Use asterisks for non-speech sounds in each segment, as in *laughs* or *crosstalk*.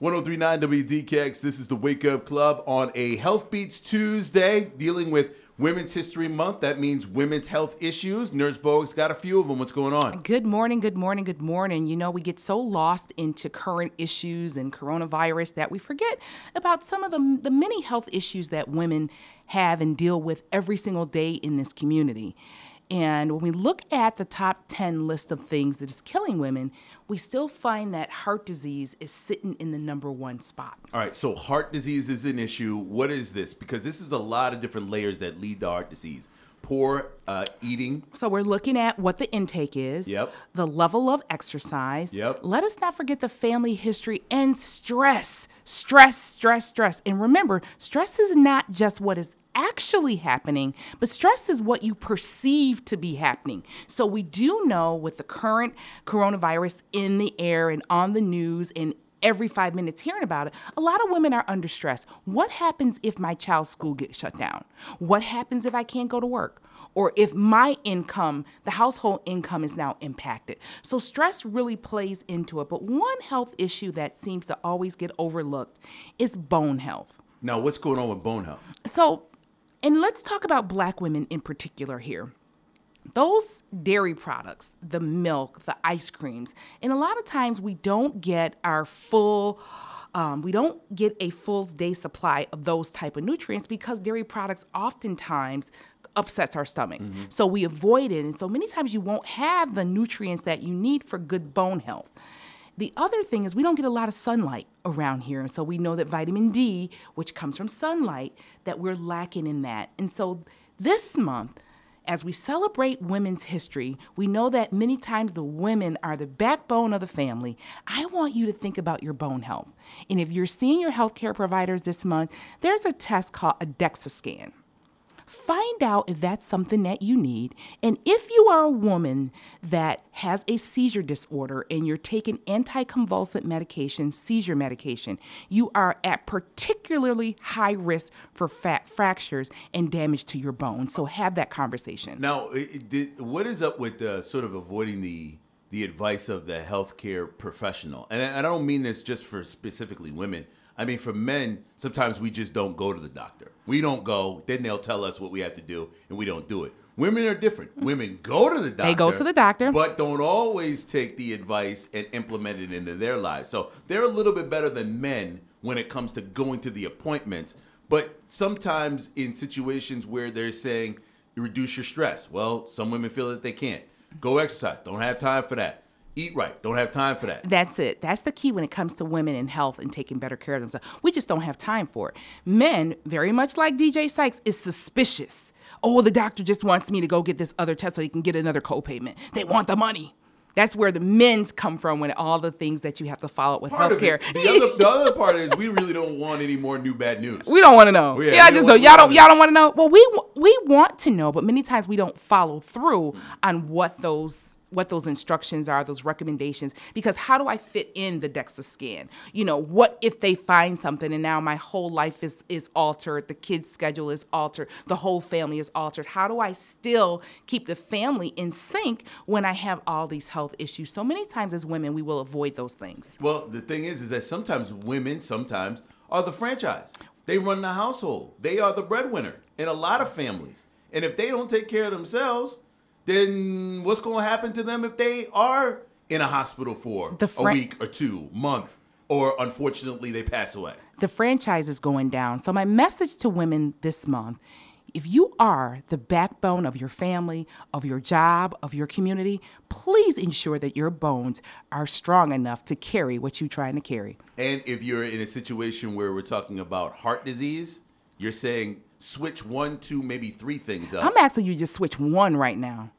1039 WDKX. This is the Wake Up Club on a Health Beats Tuesday, dealing with Women's History Month. That means women's health issues. Nurse Bowick's got a few of them. What's going on? Good morning, good morning, good morning. You know, we get so lost into current issues and coronavirus that we forget about some of the, the many health issues that women have and deal with every single day in this community. And when we look at the top 10 list of things that is killing women, we still find that heart disease is sitting in the number one spot. All right, so heart disease is an issue. What is this? Because this is a lot of different layers that lead to heart disease. Poor uh, eating. So we're looking at what the intake is, Yep. the level of exercise. Yep. Let us not forget the family history and stress. Stress, stress, stress. And remember, stress is not just what is actually happening, but stress is what you perceive to be happening. So we do know with the current coronavirus in the air and on the news and every five minutes hearing about it, a lot of women are under stress. What happens if my child's school gets shut down? What happens if I can't go to work? Or if my income, the household income is now impacted. So stress really plays into it. But one health issue that seems to always get overlooked is bone health. Now, what's going on with bone health? So, and let's talk about black women in particular here. Those dairy products, the milk, the ice creams, and a lot of times we don't get our full um, we don't get a full day supply of those type of nutrients because dairy products oftentimes upsets our stomach. So we avoid it. And so many times you won't have the nutrients that you need for good bone health. The other thing is we don't get a lot of sunlight around here. And so we know that vitamin D, which comes from sunlight, that we're lacking in that. And so this month, as we celebrate women's history, we know that many times the women are the backbone of the family. I want you to think about your bone health. And if you're seeing your healthcare providers this month, there's a test called a DEXA scan. Find out if that's something that you need. And if you are a woman that has a seizure disorder and you're taking anticonvulsant medication, seizure medication, you are at particularly high risk for fat fractures and damage to your bones. So have that conversation. Now, what is up with uh, sort of avoiding the the advice of the healthcare professional? And I don't mean this just for specifically women. I mean, for men, sometimes we just don't go to the doctor. We don't go. Then they'll tell us what we have to do, and we don't do it. Women are different. Mm. Women go to the doctor. They go to the doctor. but don't always take the advice and implement it into their lives. So they're a little bit better than men when it comes to going to the appointments. But sometimes in situations where they're saying reduce your stress, well, some women feel that they can't. Go exercise. Don't have time for that. Eat right. Don't have time for that. That's it. That's the key when it comes to women and health and taking better care of themselves. We just don't have time for it. Men, very much like DJ Sykes, is suspicious. Oh, the doctor just wants me to go get this other test so he can get another copayment. They want the money. That's where the men's come from when all the things that you have to follow up with Part healthcare. it. The other, the other part is we *laughs* really don't want any more new bad news. We don't want to know. Yeah, Yeah, we just don't- y'all don't don't- y'all don't want to know. Well, we we want to know, but many times we don't follow through on what those what those instructions are, those recommendations. Because how do I fit in the DEXA scan? You know, what if they find something and now my whole life is is altered, the kids' schedule is altered, the whole family is altered. How do I still keep the family in sync when I have all these health issues? So many times as women, we will avoid those things. Well, the thing is, is that sometimes women, sometimes are the franchise. They run the household. They are the breadwinner in a lot of families. And if they don't take care of themselves, then what's going to happen to them if they are in a hospital for The a week or two, month, or unfortunately they pass away? the franchise is going down. So, my message to women this month if you are the backbone of your family, of your job, of your community, please ensure that your bones are strong enough to carry what you're trying to carry. And if you're in a situation where we're talking about heart disease, you're saying switch one, two, maybe three things up. I'm asking you to just switch one right now.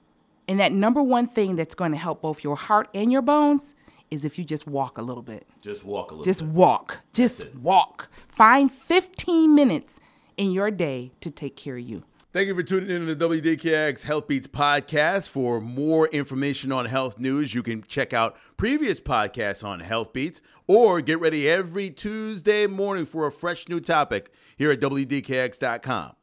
And that number one thing that's going to help both your heart and your bones is if you just walk a little bit. Just walk a little Just bit. walk. Just walk. Find 15 minutes in your day to take care of you. Thank you for tuning in to the WDKX Health Beats podcast. For more information on health news, you can check out previous podcasts on Health Beats or get ready every Tuesday morning for a fresh new topic here at WDKX.com.